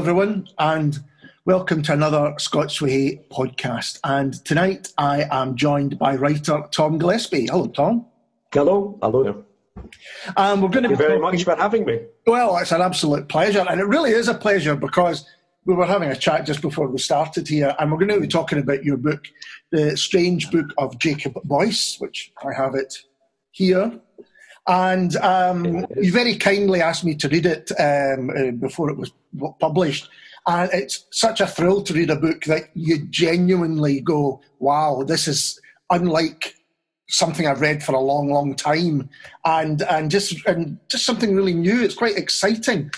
everyone, and welcome to another Scots Way podcast. And tonight I am joined by writer Tom Gillespie. Hello, Tom. Hello. Hello there. Um, we're going to Thank you very talking, much for having me. Well, it's an absolute pleasure, and it really is a pleasure because we were having a chat just before we started here, and we're going to be talking about your book, The Strange Book of Jacob Boyce, which I have it here. And um, you very kindly asked me to read it um, uh, before it was published. And it's such a thrill to read a book that you genuinely go, wow, this is unlike something I've read for a long, long time. And, and, just, and just something really new. It's quite exciting.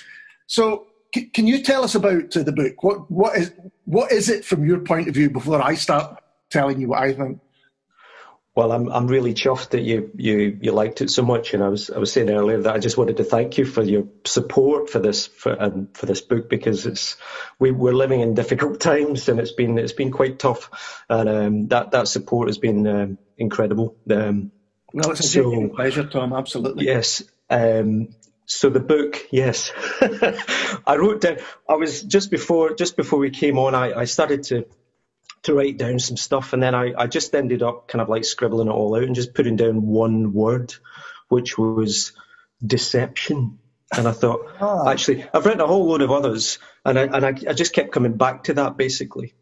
So, can you tell us about uh, the book? What, what, is, what is it from your point of view before I start telling you what I think? Well, I'm I'm really chuffed that you you you liked it so much, and I was I was saying earlier that I just wanted to thank you for your support for this for um, for this book because it's we we're living in difficult times and it's been it's been quite tough, and um, that that support has been um, incredible. Um, well, it's a so, pleasure, Tom. Absolutely. Yes. Um, so the book, yes, I wrote down. I was just before just before we came on. I, I started to to write down some stuff, and then I, I just ended up kind of like scribbling it all out and just putting down one word, which was deception. And I thought, oh. actually, I've written a whole load of others, and I, and I, I just kept coming back to that. Basically,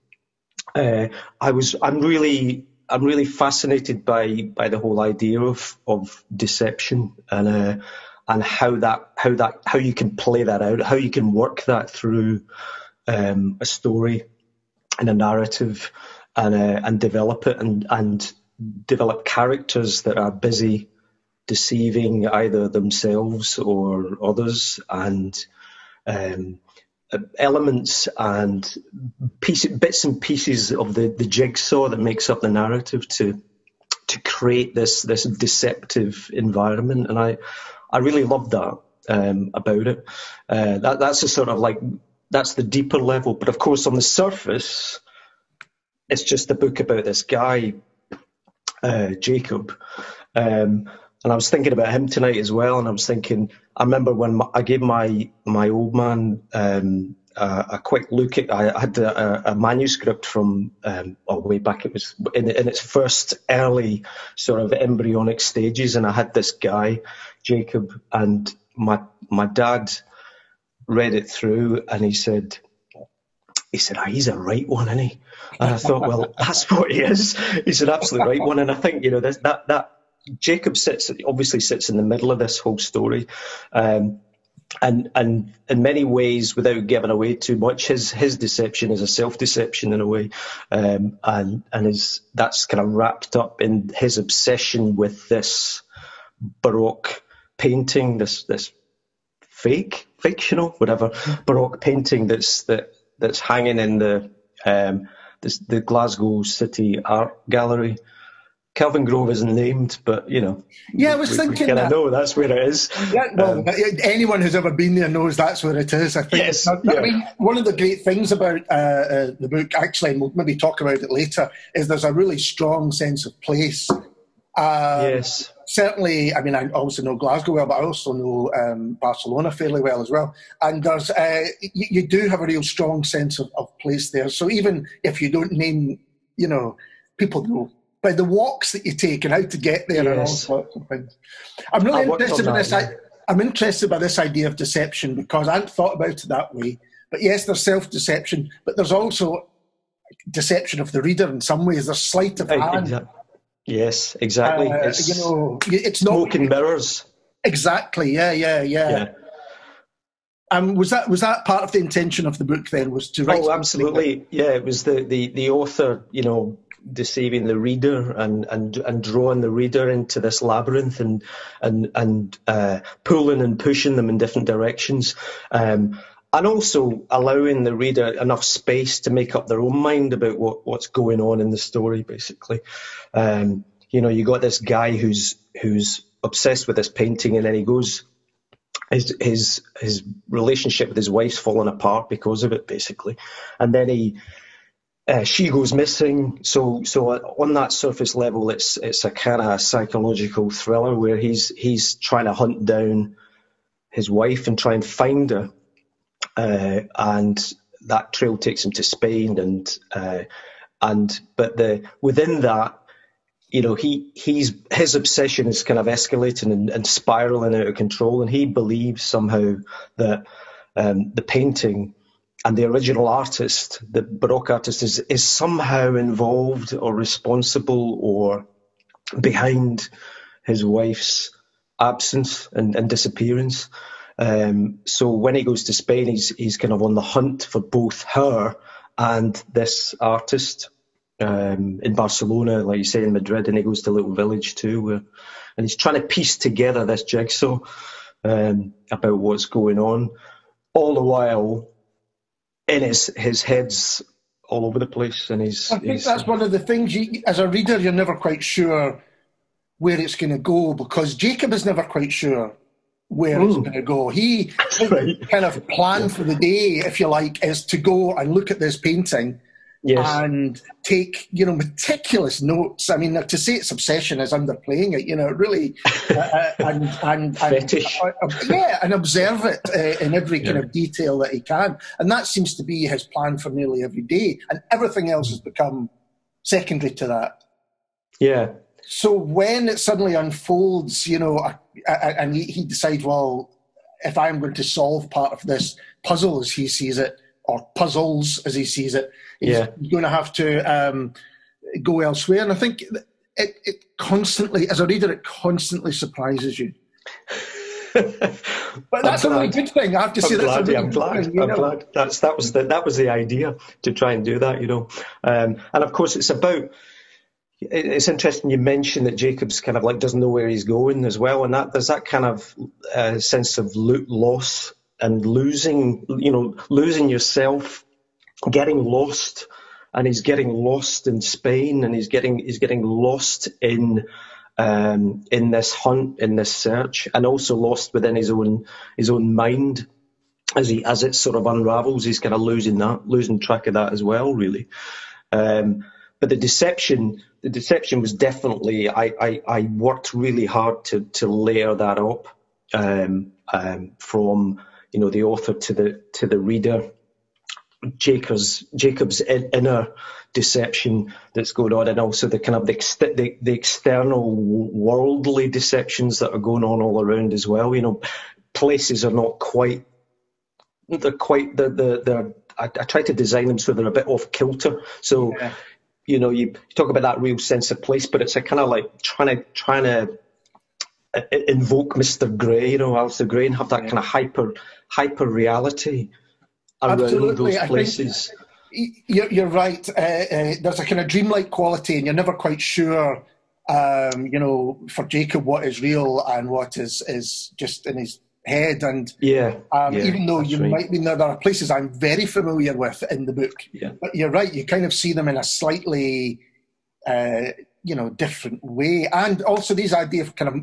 uh, I was, I'm really, I'm really fascinated by by the whole idea of of deception and uh, and how that how that how you can play that out, how you can work that through um, a story and a narrative and uh, and develop it and and develop characters that are busy deceiving either themselves or others and um, elements and piece, bits and pieces of the, the jigsaw that makes up the narrative to to create this this deceptive environment. And I I really love that um, about it. Uh, that that's a sort of like that's the deeper level. But of course, on the surface, it's just a book about this guy, uh, Jacob. Um, and I was thinking about him tonight as well. And I was thinking, I remember when my, I gave my my old man um, a, a, quick look at. I had a, a manuscript from um, oh, way back. It was in, in its first early sort of embryonic stages, and I had this guy, Jacob, and my my dad read it through and he said, he said, oh, he's a right one, isn't he? And I thought, well, that's what he is. He's an absolute right one. And I think, you know, that, that Jacob sits, obviously sits in the middle of this whole story. Um, and and in many ways, without giving away too much, his his deception is a self deception in a way, um, and and is that's kind of wrapped up in his obsession with this baroque painting, this this fake, fictional, whatever Baroque painting that's that that's hanging in the um, this, the Glasgow City Art Gallery. Kelvingrove isn't named, but you know. Yeah, I was we, thinking. We that. know that's where it is. Yeah, well, um, anyone who's ever been there knows that's where it is. I think. Yes, I, yeah. mean, one of the great things about uh, uh, the book, actually, and we'll maybe talk about it later, is there's a really strong sense of place. Um, yes certainly, I mean, I also know Glasgow well, but I also know um, Barcelona fairly well as well. And there's, uh, you, you, do have a real strong sense of, of, place there. So even if you don't name, you know, people know by the walks that you take and how to get there yes. and all sorts of things. I'm really interested in this. Yeah. I, I'm interested by this idea of deception because I hadn't thought about it that way. But yes, there's self-deception, but there's also deception of the reader in some ways. There's sleight of hand. Exactly Yes, exactly. Uh, you know, it's not smoke and mirrors. Exactly. Yeah, yeah, yeah. yeah. Um, was that was that part of the intention of the book? Then was to write. Oh, absolutely. Yeah, it was the, the, the author, you know, deceiving the reader and, and, and drawing the reader into this labyrinth and and and uh, pulling and pushing them in different directions. Um, and also allowing the reader enough space to make up their own mind about what, what's going on in the story, basically. Um, you know, you got this guy who's who's obsessed with this painting, and then he goes, his his his relationship with his wife's fallen apart because of it, basically, and then he. Uh, she goes missing, so so on that surface level, it's it's a kind of psychological thriller where he's he's trying to hunt down his wife and try and find her, uh, and that trail takes him to Spain, and uh, and but the within that, you know, he he's his obsession is kind of escalating and, and spiraling out of control, and he believes somehow that um, the painting and the original artist, the Baroque artist, is is somehow involved or responsible or behind his wife's absence and, and disappearance. Um, so when he goes to Spain, he's he's kind of on the hunt for both her and this artist um, in Barcelona, like you say in Madrid, and he goes to a little village too, where, and he's trying to piece together this jigsaw um, about what's going on, all the while in his his head's all over the place, and he's. I think that's one of the things. You, as a reader, you're never quite sure where it's going to go because Jacob is never quite sure where Ooh. it's going to go. He right. kind of plan for the day, if you like, is to go and look at this painting yes. and take you know meticulous notes. I mean, to say it's obsession is underplaying it. You know, really, uh, uh and and, and uh, uh, yeah, and observe it uh, in every kind of detail that he can. And that seems to be his plan for nearly every day. And everything else has become secondary to that. Yeah, so when it suddenly unfolds, you know, and he decides, well, if I'm going to solve part of this puzzle as he sees it, or puzzles as he sees it, he's yeah. going to have to um, go elsewhere. And I think it, it constantly, as a reader, it constantly surprises you. but that's a really good thing. I have to I'm say glad, that's a really I'm glad. Thing, I'm know? glad. That's that was the that was the idea to try and do that, you know. Um, and of course, it's about it's interesting you mentioned that Jacobs kind of like doesn't know where he's going as well, and that there's that kind of uh, sense of loss and losing, you know, losing yourself, getting lost, and he's getting lost in Spain, and he's getting he's getting lost in um, in this hunt, in this search, and also lost within his own his own mind as he as it sort of unravels. He's kind of losing that, losing track of that as well, really. Um, but the deception, the deception was definitely. I, I, I worked really hard to to layer that up um, um, from you know the author to the to the reader. Jacob's Jacob's inner deception that's going on, and also the kind of the, the, the external worldly deceptions that are going on all around as well. You know, places are not quite they're quite the the they're I, I, try to design them so they're a bit off kilter. So yeah you know, you, you talk about that real sense of place, but it's a kind of like trying to trying to uh, invoke Mr. Gray, you know, Alasdair Gray, and have that kind of hyper hyper reality around Absolutely. those places. You're, you're, right. Uh, uh, there's a kind of dreamlike quality, and you're never quite sure, um, you know, for Jacob what is real and what is is just in his head. And yeah, um, yeah even though you right. might be there, are places I'm very familiar with in the book. Yeah. But you're right, you kind of see them in a slightly, uh, you know, different way. And also these idea of kind of,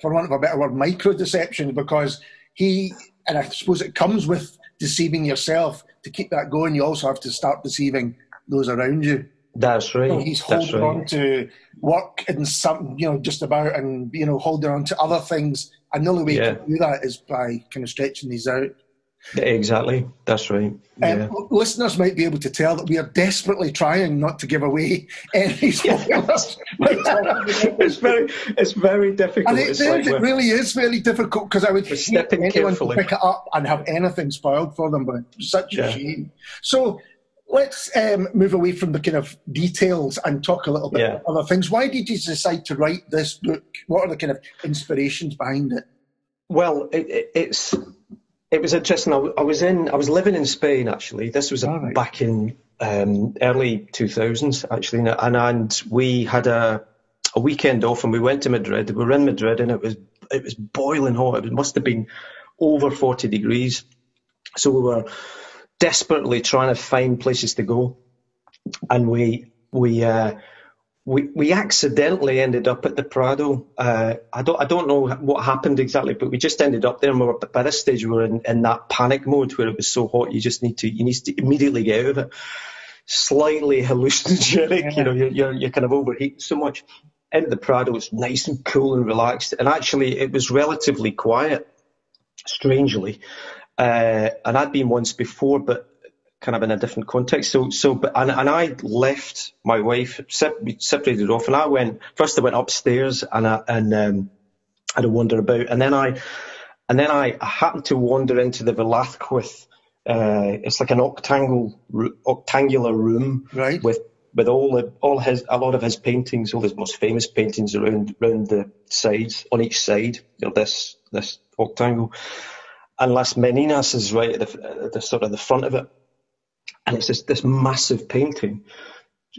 for want of a better word, micro deception, because he, and I suppose it comes with deceiving yourself. To keep that going, you also have to start deceiving those around you. That's right. So he's holding right. on to work and some, you know, just about, and you know, holding on to other things and the only way yeah. to do that is by kind of stretching these out. Yeah, Exactly, that's right. Um, yeah. Um, listeners might be able to tell that we are desperately trying not to give away any spoilers. it's very, it's very difficult. And it, like it really is very difficult because I would hate anyone carefully. to pick it up and have anything spoiled for them, but it's such a shame. So let's um, move away from the kind of details and talk a little bit yeah. about other things. Why did you decide to write this book? What are the kind of inspirations behind it? Well, it, it, it's it was interesting. I, I, was in I was living in Spain actually. This was right. back in um, early two thousands actually, and and we had a a weekend off and we went to Madrid. We were in Madrid and it was it was boiling hot. It must have been over forty degrees. So we were desperately trying to find places to go, and we we uh, we we accidentally ended up at the Prado. Uh, I don't I don't know what happened exactly, but we just ended up there. And we were, by this stage, we were in, in that panic mode where it was so hot, you just need to you need to immediately get out of it. Slightly hallucinogenic, yeah. you know, you're, you're you're kind of overheating so much. Into the Prado, it's nice and cool and relaxed, and actually, it was relatively quiet. Strangely, uh, and I'd been once before, but kind of in a different context. So, so, but, and, and I left my wife, separated off, and I went, first I went upstairs and I, and, um, I had a wander about, and then I, and then I happened to wander into the Velázquez, uh, it's like an octangle, octangular room right. with with all the, all his a lot of his paintings, all his most famous paintings around around the sides on each side. of this this octangle, and Las Meninas is right at the, at the sort of the front of it, and it's this this massive painting,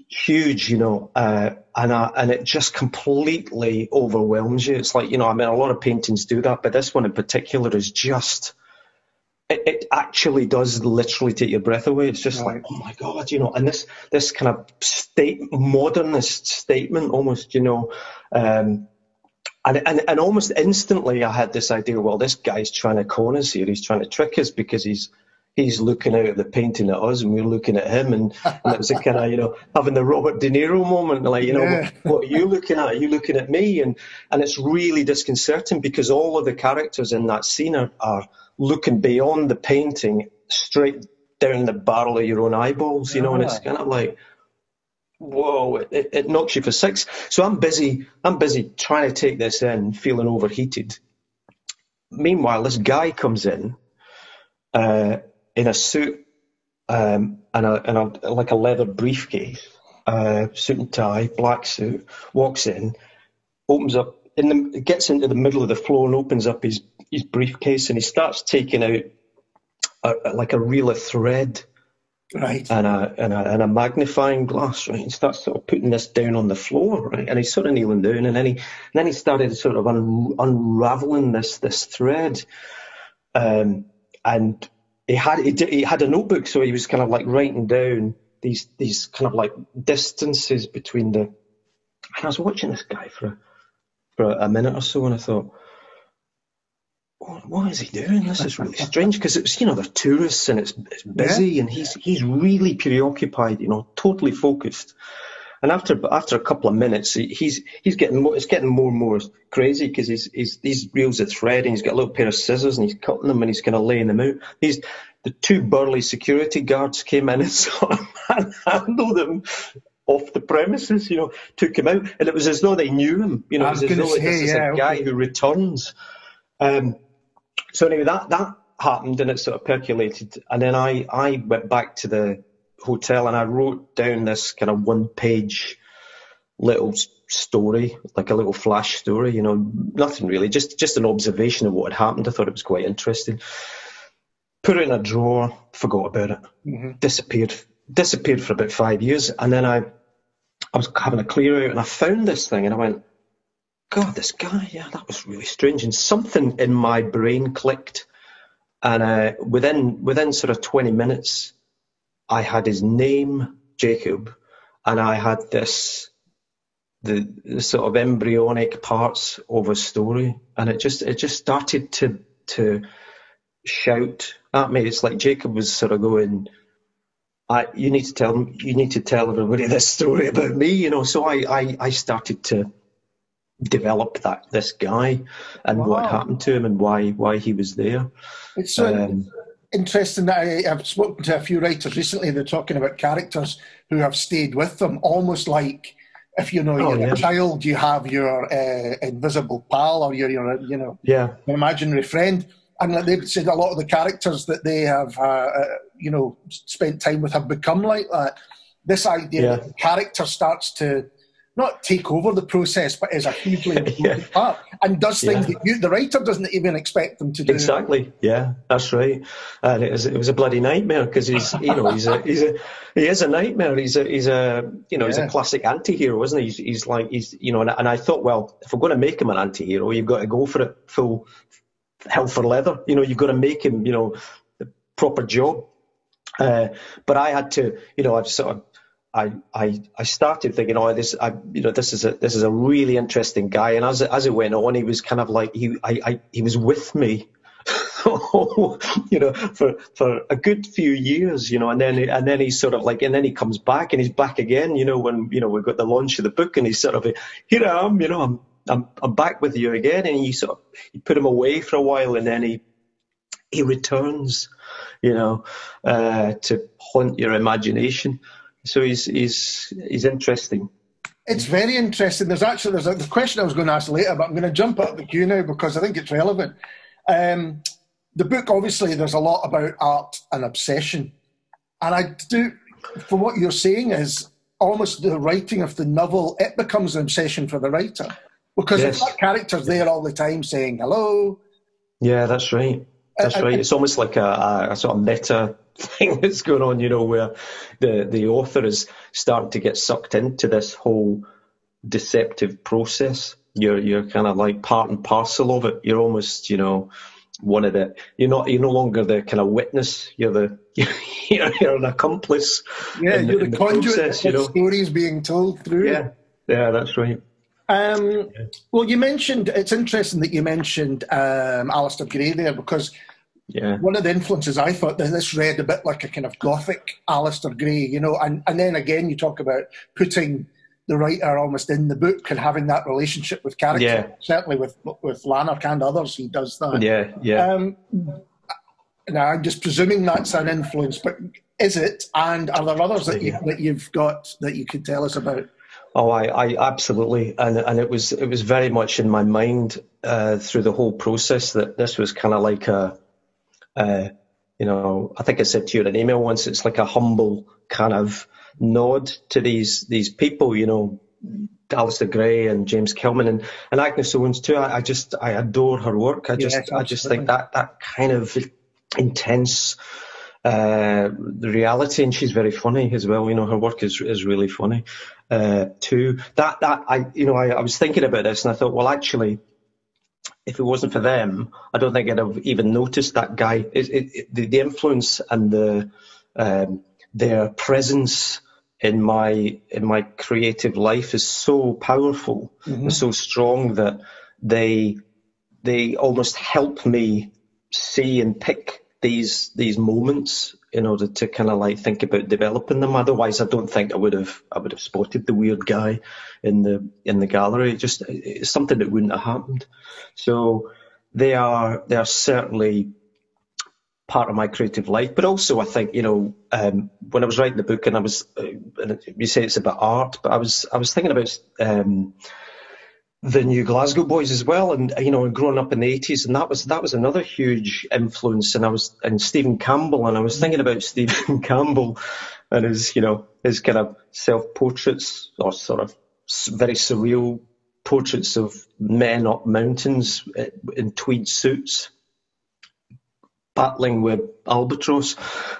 huge, you know, uh, and uh, and it just completely overwhelms you. It's like you know, I mean, a lot of paintings do that, but this one in particular is just it, it, actually does literally take your breath away. It's just right. like, oh my god, you know, and this this kind of state modernist statement, almost, you know, um, and, and and almost instantly, I had this idea. Well, this guy's trying to con us here. He's trying to trick us because he's he's looking out at the painting at us, and we're looking at him, and, and it was a kind of you know having the Robert De Niro moment, like you know, yeah. what, what, are you looking at? Are you looking at me? And and it's really disconcerting because all of the characters in that scene are, are looking beyond the painting straight down the barrel of your own eyeballs, you know, and it's ah. kind of like, whoa, it, it, knocks you for six. So I'm busy, I'm busy trying to take this in, feeling overheated. Meanwhile, this guy comes in uh, in a suit um, and, a, and a, like a leather briefcase, uh, suit and tie, black suit, walks in, opens up, in the, gets into the middle of the floor and opens up his his briefcase and he starts taking out a, like a reel of thread right. And a, and a and a magnifying glass right? He starts sort of putting this down on the floor right? And he's sort of kneeling down and then he and then he started sort of un, unraveling this this thread. Um, and he had he, did, he had a notebook so he was kind of like writing down these these kind of like distances between the and I was watching this guy for a, for a minute or so and I thought what is he doing? This is really strange because it's you know they're tourists and it's, it's busy yeah. and he's he's really preoccupied, you know, totally focused. And after after a couple of minutes, he's he's getting more, it's getting more and more crazy because he's he's these reels of thread and he's got a little pair of scissors and he's cutting them and he's kind of laying them out. These the two burly security guards came in and sort of handled him off the premises, you know, took him out, and it was as though they knew him, you know, it was as though say, this is a guy okay. who returns. Um, so anyway, that that happened and it sort of percolated, and then I I went back to the hotel and I wrote down this kind of one page little story, like a little flash story. You know, nothing really, just just an observation of what had happened. I thought it was quite interesting. Put it in a drawer, forgot about it, mm-hmm. disappeared, disappeared for about five years, and then I I was having a clear out and I found this thing and I went, God, this guy, yeah, that was really strange. And something in my brain clicked. And uh, within within sort of 20 minutes, I had his name, Jacob, and I had this the, the sort of embryonic parts of a story, and it just it just started to to shout at me. It's like Jacob was sort of going, I, you need to tell you need to tell everybody this story about me, you know. So I, I, I started to develop that this guy and wow. what happened to him and why why he was there. It's so um, interesting that I, have spoken to a few writers recently. They're talking about characters who have stayed with them, almost like if you know oh, you're yeah. a child, you have your uh, invisible pal or your, your you know yeah imaginary friend. And they've said a lot of the characters that they have, uh, uh, you know, spent time with have become like that. This idea yeah. that the character starts to not take over the process, but is a hugely important yeah. part and does things yeah. that you, the writer doesn't even expect them to do. Exactly. Yeah, that's right. And it was, it was a bloody nightmare because he's, you know, he's a, he's a, he is a nightmare. He's a, he's a, you know, yeah. he's a classic anti-hero, isn't he? He's, he's like, he's, you know, and, and I thought, well, if we're going to make him an anti-hero, you've got to go for it full hell for leather. You know, you've got to make him, you know, the proper job. Uh, but I had to, you know, I've sort of I, I, I started thinking, oh, this, I, you know, this is a, this is a really interesting guy. And as, as it went on, he was kind of like, he, I, I he was with me, you know, for, for a good few years, you know, and then, and then he's sort of like, and then he comes back and he's back again, you know, when, you know, we've got the launch of the book and he's sort of, here I am, you know, I'm, I'm, I'm back with you again. And you sort of, you put him away for a while and then he, he returns, you know, uh, to haunt your imagination. So he's he's he's interesting. It's very interesting. There's actually there's a the question I was going to ask later, but I'm going to jump up the queue now because I think it's relevant. Um, the book, obviously, there's a lot about art and obsession, and I do, from what you're saying, is almost the writing of the novel. It becomes an obsession for the writer because yes. that character's there all the time saying hello. Yeah, that's right. That's uh, right. It's almost like a, a, sort of meta thing that's going on, you know, where the, the author is starting to get sucked into this whole deceptive process. You're you're kind of like part and parcel of it. You're almost, you know, one of the you're not you're no longer the kind of witness. You're the you're, you're an accomplice. Yeah, in, you're in the, the conduit process, you know? stories being told through. Yeah, yeah, that's right. Um, well, you mentioned it's interesting that you mentioned um, Alasdair Gray there because yeah. one of the influences I thought that this read a bit like a kind of gothic Alasdair Gray, you know, and, and then again you talk about putting the writer almost in the book and having that relationship with character. Yeah. Certainly with with Lanark and others, he does that. Yeah, yeah. Um, now I'm just presuming that's an influence, but is it? And are there others that you that you've got that you could tell us about? Oh, I, I absolutely, and and it was it was very much in my mind uh, through the whole process that this was kind of like a, uh, you know, I think I said to you in an email once, it's like a humble kind of nod to these these people, you know, Alasdair Gray and James Kelman and, and Agnes Owens too. I, I just I adore her work. I just I just think that that kind of intense uh, the reality, and she's very funny as well. You know, her work is is really funny uh, too. That that I you know I, I was thinking about this and I thought, well, actually, if it wasn't for them, I don't think I'd have even noticed that guy. It, it, it, the, the influence and the um, their presence in my in my creative life is so powerful mm-hmm. and so strong that they they almost help me see and pick these these moments in order to kind of like think about developing them. Otherwise, I don't think I would have I would have spotted the weird guy in the in the gallery. It just it's something that wouldn't have happened. So they are they are certainly part of my creative life. But also, I think you know um, when I was writing the book and I was uh, you say it's about art, but I was I was thinking about. Um, the new Glasgow boys as well, and you know, growing up in the eighties, and that was that was another huge influence. And I was and Steven Campbell, and I was thinking about Steven Campbell and his you know his kind of self portraits or sort of very surreal portraits of men up mountains eh, in tweed suits. Battling with albatross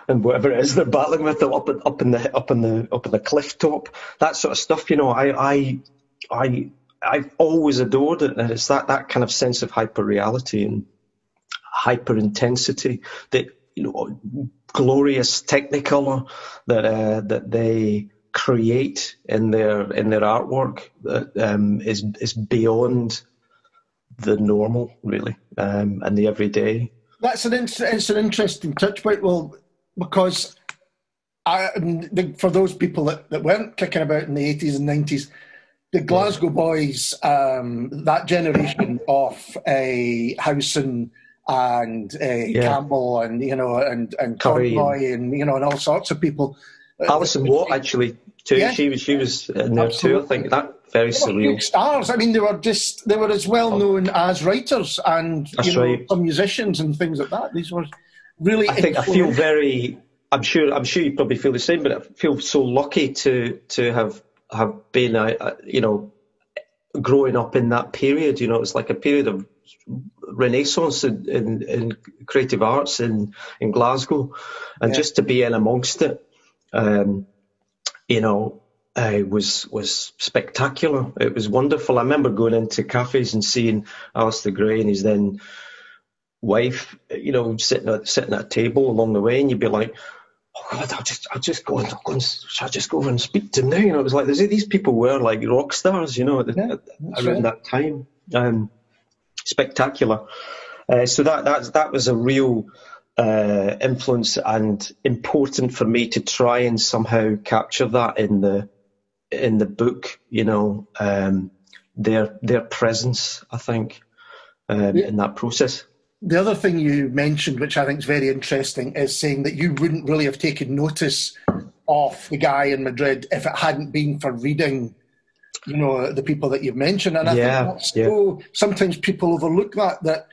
and whatever it is they're battling with up, up in the up in the up in the cliff top, that sort of stuff. You know, I I I I've always adored it, and it's that that kind of sense of hyper reality and hyper intensity that you know glorious technicolor that uh, that they create in their in their artwork that um, is is beyond the normal really um, and the everyday. That's an it's an interesting touch point. Well, because I, for those people that, that weren't kicking about in the eighties and nineties, the Glasgow boys, um, that generation of a uh, Howson and uh, yeah. Campbell and you know and and Conroy and you know and all sorts of people. Alison Watt actually too. Yeah. She was she was in there Absolutely. too. I think that very surreal. stars. I mean, they were just they were as well oh. known as writers and That's you know right. some musicians and things like that. These were really. I think I feel very. I'm sure. I'm sure you probably feel the same, but I feel so lucky to to have have been, a, a, you know, growing up in that period. You know, it's like a period of renaissance in, in, in creative arts in, in Glasgow, and yeah. just to be in amongst it, um, you know, uh, was was spectacular. It was wonderful. I remember going into cafes and seeing Alasdair Gray and his then wife, you know, sitting at sitting at a table along the way, and you'd be like, oh God, I'll just, I'll just go and, I'll go and shall I just go over and speak to them now? You know, it was like these people were like rock stars, you know, at the, yeah, around right. that time. Um, spectacular. Uh, so that that that was a real uh, influence and important for me to try and somehow capture that in the in the book. You know, um, their their presence. I think um, yeah. in that process. The other thing you mentioned, which I think is very interesting, is saying that you wouldn't really have taken notice of the guy in Madrid if it hadn't been for reading, you know, the people that you've mentioned. And I yeah, think that's yeah. so, sometimes people overlook that, that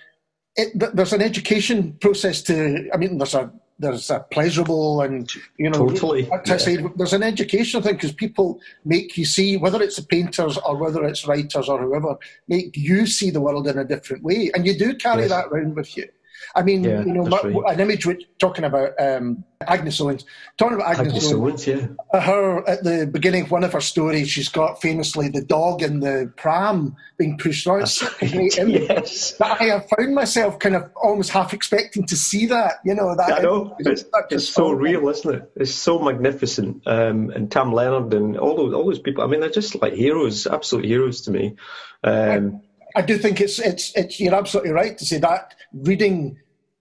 it, there's an education process to, I mean, there's a there's a pleasurable and you know totally. Yeah. Say, there's an educational thing because people make you see whether it's the painters or whether it's writers or whoever make you see the world in a different way and you do carry yes. that around with you I mean, yeah, you know, right. an image which talking about um, Agnes Owens, talking about Agnes, Agnes Owens, Owens, yeah. Uh, her at the beginning of one of her stories, she's got famously the dog in the pram being pushed around. It's a great image. yes. But I have found myself kind of almost half expecting to see that. You know, that. I know. It's, it's so real, isn't it? It's so magnificent. Um, and Tam Leonard and all those all those people. I mean, they're just like heroes, absolute heroes to me. Um, I, I do think it's it's it's. You're absolutely right to say that reading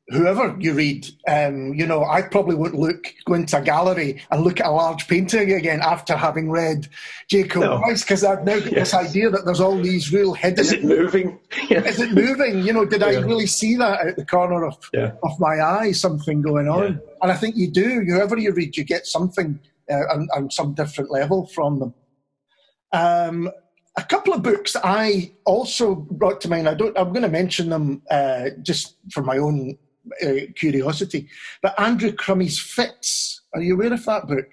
whoever you read, um, you know, I probably wouldn't look go into a gallery and look at a large painting again after having read Jacob no. because I've now got yes. this idea that there's all these real hidden. Is it moving? Is it moving? You know, did yeah. I really see that out the corner of yeah. of my eye? Something going on, yeah. and I think you do. Whoever you read, you get something uh, on, on some different level from them. Um, a couple of books I also brought to mind. I don't. I'm going to mention them uh, just for my own uh, curiosity. But Andrew Crumey's Pfitz, are you aware of that book?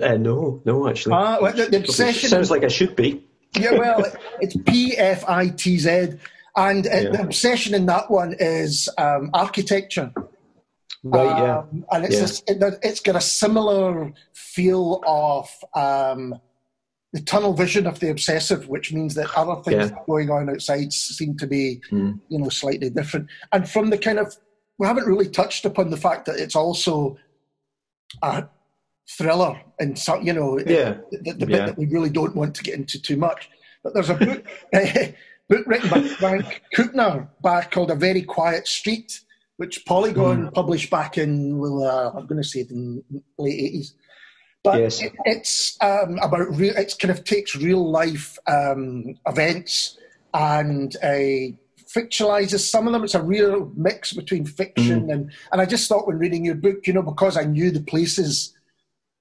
Uh, no, no, actually. Uh, well, the, the obsession sounds like I should be. yeah, well, it's P F I T Z, and uh, yeah. the obsession in that one is um, architecture. Right, yeah. Um, and it's, yeah. a, it's got a similar feel of um, the tunnel vision of the obsessive, which means that other things yeah. going on outside seem to be, mm. you know, slightly different. And from the kind of we haven't really touched upon the fact that it's also a thriller and so you know yeah. the, the bit yeah. that we really don't want to get into too much. But there's a book book written by Frank Kuppner back called A Very Quiet Street, which Polygon mm. published back in well, uh, I'm going to say in late eighties. But yes. it, it's um, about real. It kind of takes real life um, events and a fictionalizes some of them. It's a real mix between fiction mm. and and I just thought when reading your book, you know, because I knew the places,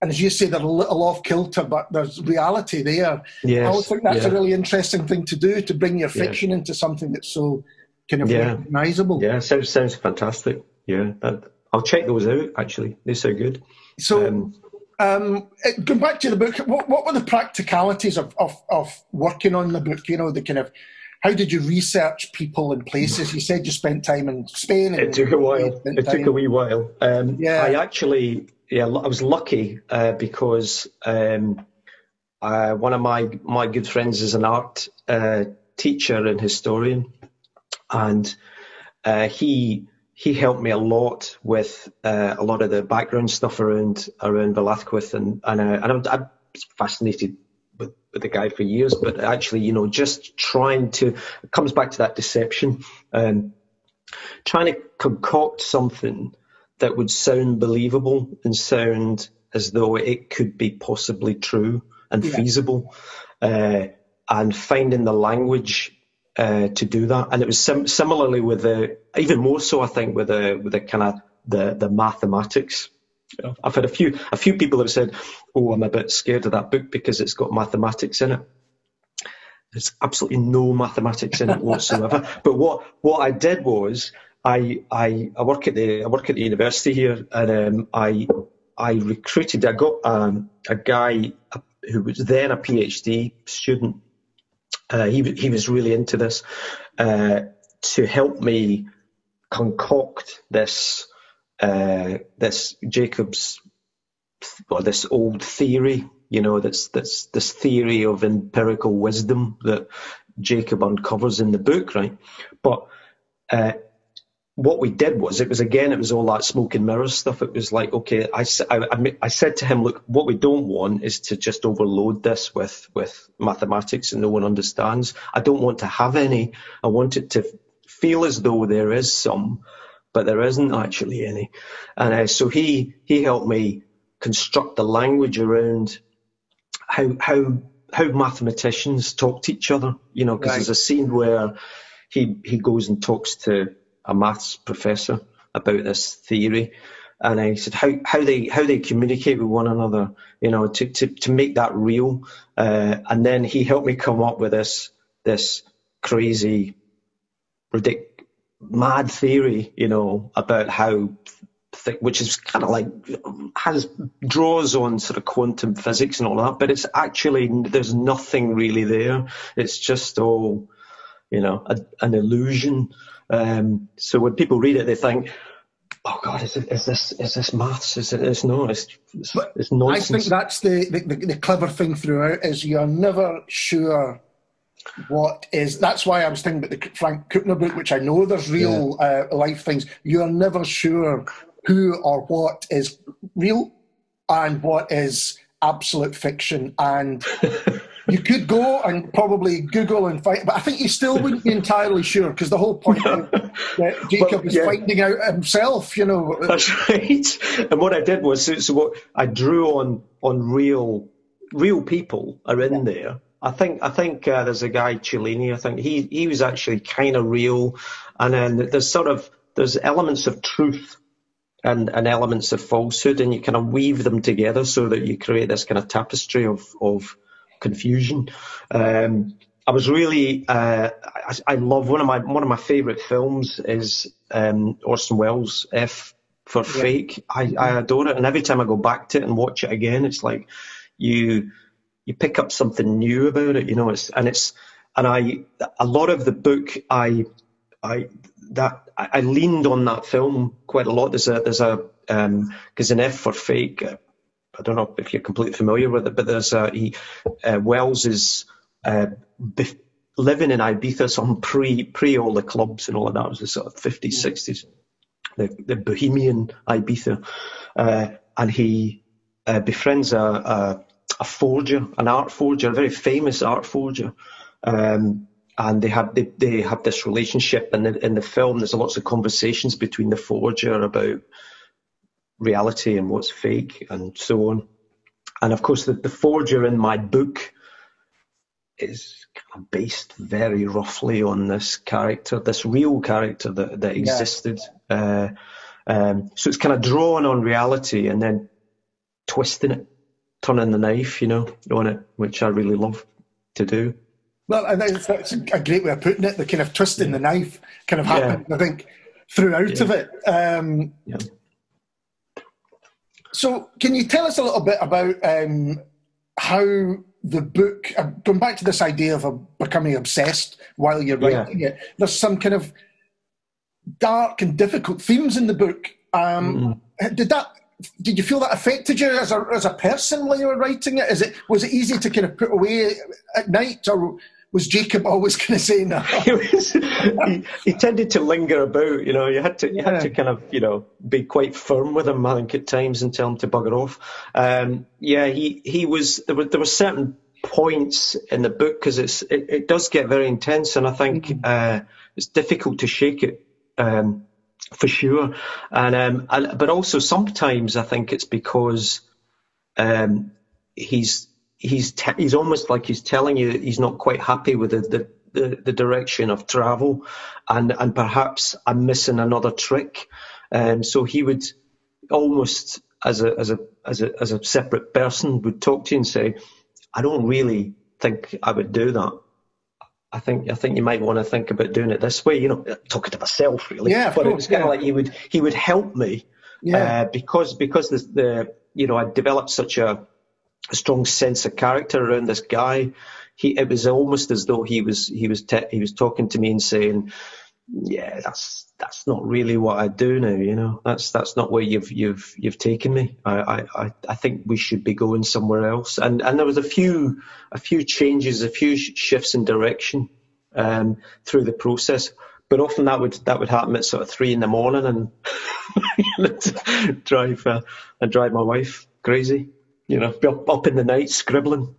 and as you say, they're a little off kilter, but there's reality there. Yes. I think that's yeah. a really interesting thing to do to bring your fiction yeah. into something that's so kind of yeah. recognizable. Yeah, sounds sounds fantastic. Yeah, that, I'll check those out. Actually, they sound good. So. Um, um, going back to the book, what, what were the practicalities of, of, of working on the book? You know, the kind of how did you research people and places? You said you spent time in Spain. it took a while. It time. took a wee while. Um, yeah. I actually, yeah, I was lucky uh, because um, uh, one of my my good friends is an art uh, teacher and historian, and uh, he he helped me a lot with uh, a lot of the background stuff around around Velazquez, and and, uh, and I'm, I'm fascinated with, with the guy for years, but actually, you know, just trying to, it comes back to that deception, um, trying to concoct something that would sound believable and sound as though it could be possibly true and yeah. feasible, uh, and finding the language uh, to do that. And it was sim- similarly with the, even more so, I think, with the with the kind of the the mathematics I've had a few a few people have said, "Oh, I'm a bit scared of that book because it's got mathematics in it." There's absolutely no mathematics in it whatsoever. but what what I did was I I, I work at the I work at the university here, and um, I I recruited. I got um, a guy who was then a PhD student. Uh, he he was really into this uh, to help me concoct this uh, this Jacob's or this old theory, you know, that's that's this theory of empirical wisdom that Jacob uncovers in the book, right? But uh, what we did was it was again it was all that smoke and mirrors stuff. It was like okay, I, I, I said to him, look, what we don't want is to just overload this with with mathematics and no one understands. I don't want to have any. I want it to feel as though there is some but there isn't actually any. And uh, so he he helped me construct the language around how how how mathematicians talk to each other. You know, because right. there's a scene where he he goes and talks to a maths professor about this theory, and I said how how they how they communicate with one another, you know, to to, to make that real. Uh, and then he helped me come up with this this crazy, ridiculous, mad theory, you know, about how which is kind of like has draws on sort of quantum physics and all that, but it's actually there's nothing really there. It's just all, you know, a, an illusion. Um, so when people read it, they think, "Oh God, is, it, is this is this maths? Is it? It's no, it's it's, it's nonsense." I think that's the, the the clever thing throughout is you're never sure what is that's why I was thinking about the Frank Kuppner book, which I know there's real yeah. uh, life things. You're never sure who or what is real and what is absolute fiction. And you could go and probably Google and find, but I think you still wouldn't be entirely sure because the whole point of that Jacob well, is yeah. finding out himself, you know. That's right. And what I did was, so what I drew on on real real people are in yeah. there. I think I think uh, there's a guy Cellini. I think he he was actually kind of real, and then there's sort of there's elements of truth and, and elements of falsehood, and you kind of weave them together so that you create this kind of tapestry of, of confusion. Um, I was really, uh, I, I, love one of my one of my favourite films is um, Orson Welles' F for yeah. Fake. I, I adore it, and every time I go back to it and watch it again, it's like you you pick up something new about it. You know, it's and it's and I a lot of the book I I that I, I, leaned on that film quite a lot. There's a there's a because um, F for Fake. I don't know if you're completely familiar with it, but there's a he uh, Welles is uh, bef- living in Ibiza, some pre pre all the clubs and all of that. It was the sort of 50s, 60s, the, the bohemian Ibiza, uh, and he uh, befriends a, a, a forger, an art forger, a very famous art forger. Um, and they have they, they have this relationship and in, in the film there's lots of conversations between the forger about reality and what's fake and so on and of course the, the forger in my book is kind of based very roughly on this character this real character that, that existed yeah. uh, um, so it's kind of drawn on reality and then twisting it turning the knife you know on it which i really love to do well, and that's, a great way of putting it. The kind of twisting yeah. the knife kind of happened, yeah. I think, throughout of it. Um, yeah. So, can you tell us a little bit about um, how the book, uh, going back to this idea of uh, becoming obsessed while you're writing it, there's some kind of dark and difficult themes in the book. Um, mm-hmm. Did that did you feel that affected you as a as a person while you were writing it? Is it was it easy to kind of put away at night, or was Jacob always going to say no? he, was, he, he, tended to linger about. You know, you had to you yeah. had to kind of you know be quite firm with him. I think at times and tell him to bugger off. Um, yeah, he he was there were there were certain points in the book because it's it, it, does get very intense, and I think mm-hmm. uh, it's difficult to shake it. Um, for sure. And, um, and but also sometimes I think it's because um, he's he's he's almost like he's telling you that he's not quite happy with the, the the, the, direction of travel, and and perhaps I'm missing another trick. Um, so he would almost as a as a as a as a separate person would talk to you and say, I don't really think I would do that. I think I think you might want to think about doing it this way. You know, talking to myself really. Yeah, but course, it was kind yeah. of like he would he would help me. Yeah. Uh, because because the, the you know I developed such a, a, strong sense of character around this guy. He it was almost as though he was he was te- he was talking to me and saying, yeah, that's that's not really what I do now. You know, that's that's not where you've you've you've taken me. I I I think we should be going somewhere else. And and there was a few a few changes, a few shifts in direction um, through the process. But often that would that would happen at sort of three in the morning, and drive uh, and drive my wife crazy. You know, be up, up in the night scribbling.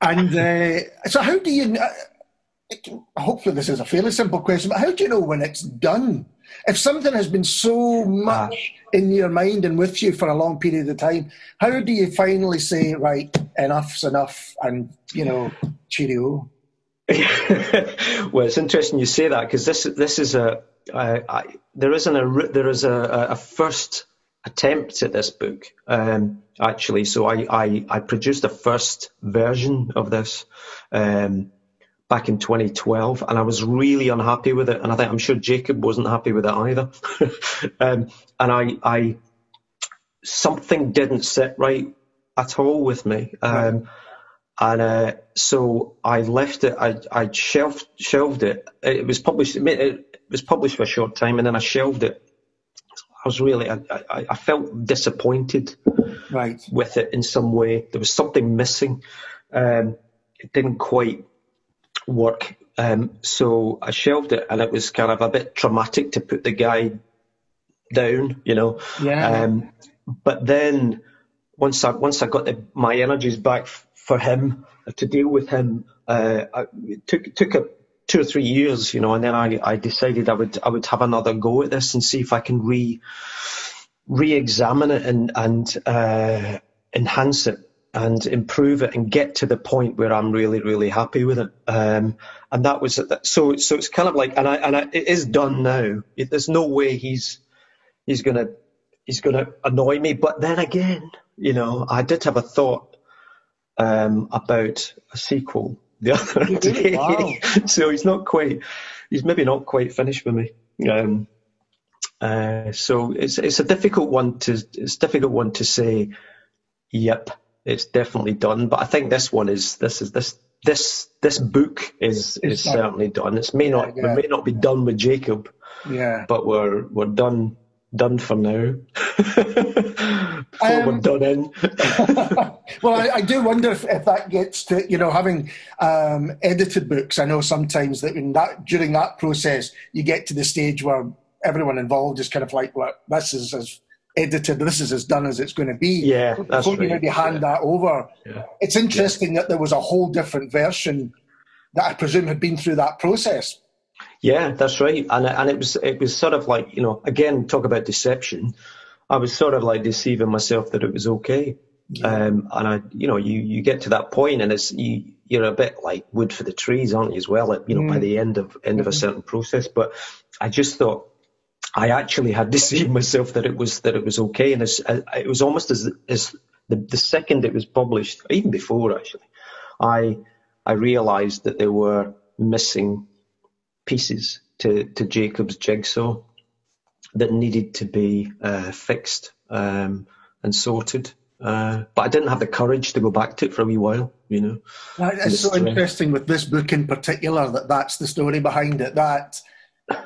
And uh, so, how do you? Uh, hopefully this is a fairly simple question, but how do you know when it's done? If something has been so much ah. in your mind and with you for a long period of time, how do you finally say, right, enough's enough, and you know, cheerio? well, it's interesting you say that because this this is a uh, I, there isn't a there is a, a first attempt at this book um, actually. So I, I, I produced a first version of this um, back in 2012, and I was really unhappy with it. And I think I'm sure Jacob wasn't happy with it either. um, and I I something didn't sit right at all with me. Um, and uh, so I left it. I, I shelved shelved it. It was published. It was published for a short time, and then I shelved it. I was really. I, I, I felt disappointed right. with it in some way. There was something missing. Um, it didn't quite work. Um, so I shelved it, and it was kind of a bit traumatic to put the guy down, you know. Yeah. Um, but then once I once I got the, my energies back f- for him to deal with him, uh, I, it took took a two or three years, you know, and then I, I decided I would I would have another go at this and see if I can re re-examine it and and uh, enhance it and improve it and get to the point where I'm really really happy with it. Um, and that was so so it's kind of like and I and I, it is done now. It, there's no way he's he's gonna he's to annoy me. But then again, you know, I did have a thought um, about a sequel the other day. Wow. so he's not quite, he's maybe not quite finished with me. Um, uh, so it's it's a difficult one to it's difficult one to say. Yep, it's definitely done. But I think this one is this is this this this book is is certainly done. It may not yeah, yeah. we may not be done with Jacob. Yeah. But we're we're done done for now. Before um, we're done in. well, I, I, do wonder if, if, that gets to you know having um, edited books. I know sometimes that in that during that process you get to the stage where everyone involved is kind of like, "Well, this is as edited. This is as done as it's going to be." Yeah, before you right. maybe hand yeah. that over. Yeah. It's interesting yeah. that there was a whole different version that I presume had been through that process. Yeah, that's right. And and it was it was sort of like you know again talk about deception. I was sort of like deceiving myself that it was okay. Yeah. Um, and I, you know, you, you get to that point and it's, you, you're a bit like wood for the trees, aren't you, as well, at, you know, mm. by the end of, end of a mm-hmm. certain process. But I just thought I actually had deceived myself that it was, that it was okay. And uh, it was almost as, as the, the second it was published, even before actually, I, I realized that there were missing pieces to, to Jacob's jigsaw that needed to be uh, fixed um, and sorted. Uh, but I didn't have the courage to go back to it for a wee while, you know. It's so interesting with this book in particular that that's the story behind it. That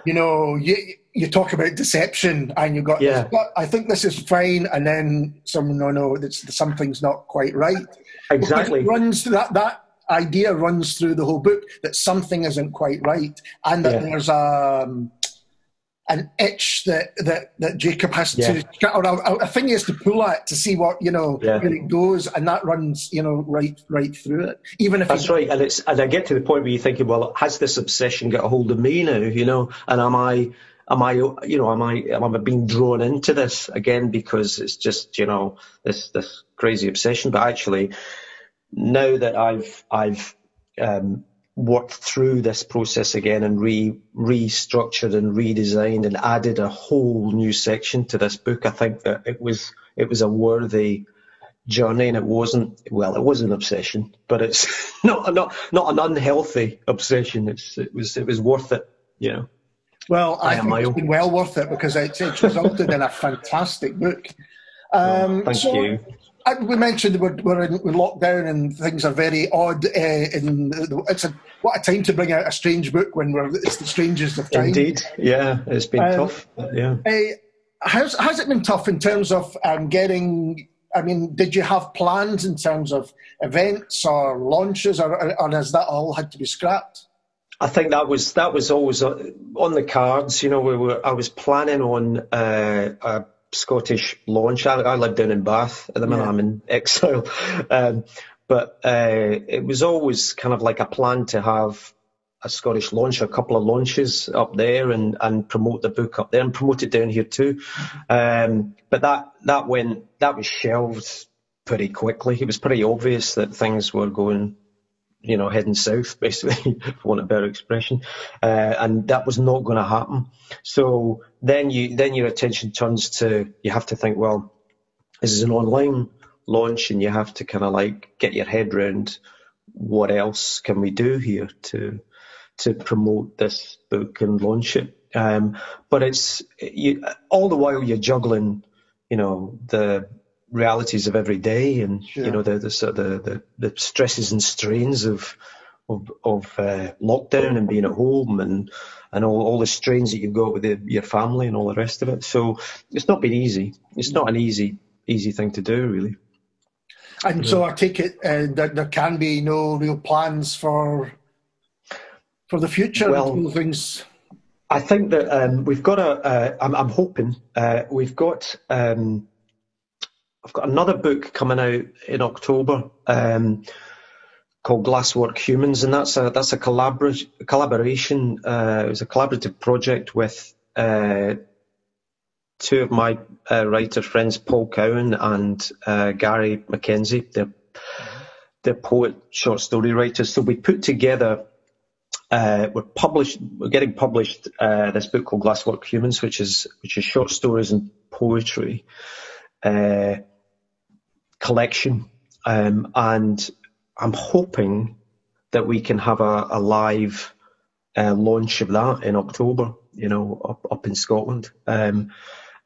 you know, you you talk about deception and you got, yeah. I think this is fine, and then someone, no, no, it's, something's not quite right. Exactly. runs to that that idea runs through the whole book that something isn't quite right, and that yeah. there's a um, an itch that that, that Jacob has yeah. to, or a, a, thing he has to pull at to see what you know yeah. where it goes, and that runs you know right right through it. Even if that's right, and it's and I get to the point where you're thinking, well, has this obsession got a hold of me now? You know, and am I am I, you know, am I, am I being drawn into this again because it's just, you know, this, this crazy obsession? But actually, now that I've I've um, worked through this process again and re restructured and redesigned and added a whole new section to this book, I think that it was it was a worthy journey and it wasn't well it was an obsession but it's not not not an unhealthy obsession. It's it was it was worth it you know. Well i, I think it's been well worth it because it's, it's resulted in a fantastic book. Um, thank so, you we mentioned we're, we're in lockdown and things are very odd. Uh, in the, it's a what a time to bring out a strange book when we're it's the strangest of times. Indeed, yeah, it's been um, tough. Yeah, uh, has has it been tough in terms of um, getting? I mean, did you have plans in terms of events or launches, or, or has that all had to be scrapped? I think that was that was always uh, on the cards. You know, we were I was planning on uh, a Scottish launch. I, I, live down in Bath at the minute. Yeah. I'm in exile, um, but uh, it was always kind of like a plan to have a Scottish launch, a couple of launches up there, and and promote the book up there and promote it down here too. Um, but that that went that was shelved pretty quickly. It was pretty obvious that things were going you know, heading south, basically, for want of a better expression, uh, and that was not going to happen. So then you then your attention turns to you have to think, well, this is an online launch, and you have to kind of like get your head around what else can we do here to to promote this book and launch it. Um, but it's you, all the while you're juggling, you know, the realities of every day and yeah. you know the the, the the the stresses and strains of of, of uh, lockdown and being at home and and all, all the strains that you've got with the, your family and all the rest of it. So it's not been easy. It's not an easy easy thing to do, really. And so I take it uh, that there can be no real plans for for the future well, things. I think that um, we've got a. Uh, I'm, I'm hoping uh, we've got. Um, I've got another book coming out in October um, called Glasswork Humans, and that's a that's a collabor- collaboration. Uh, it was a collaborative project with uh, two of my uh, writer friends, Paul Cowan and uh, Gary Mackenzie. They're they're poet, short story writers. So we put together. Uh, we're published. We're getting published uh, this book called Glasswork Humans, which is which is short stories and poetry. Uh, collection. Um, and I'm hoping that we can have a, a live uh, launch of that in October, you know, up, up in Scotland. Um,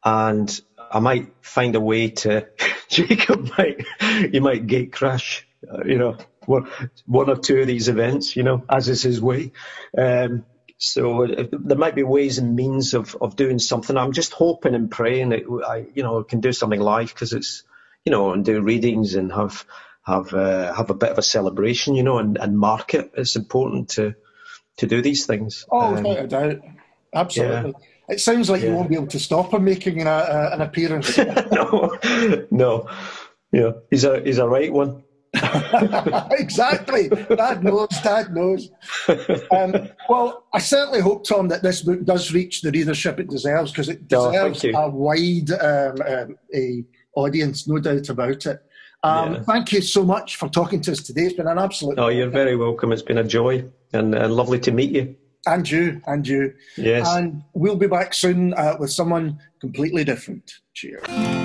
and I might find a way to, Jacob might, you might gate crash, uh, you know, one, one or two of these events, you know, as is his way. Um, so uh, there might be ways and means of, of doing something. I'm just hoping and praying that I, you know, can do something live because it's, you know, and do readings and have have uh, have a bit of a celebration, you know, and, and market. It's important to to do these things. Oh, um, without a doubt, absolutely. Yeah. It sounds like yeah. you won't be able to stop him making an, uh, an appearance. no, no, yeah, he's a he's a right one. exactly. Dad knows. Dad knows. Um, well, I certainly hope, Tom, that this book does reach the readership it deserves because it oh, deserves oh, a wide um, um, a audience, no doubt about it. Um, yeah. Thank you so much for talking to us today. It's been an absolute. Oh, you're very welcome. It's been a joy and uh, lovely to meet you. And you, and you. Yes. And we'll be back soon uh, with someone completely different. Cheers.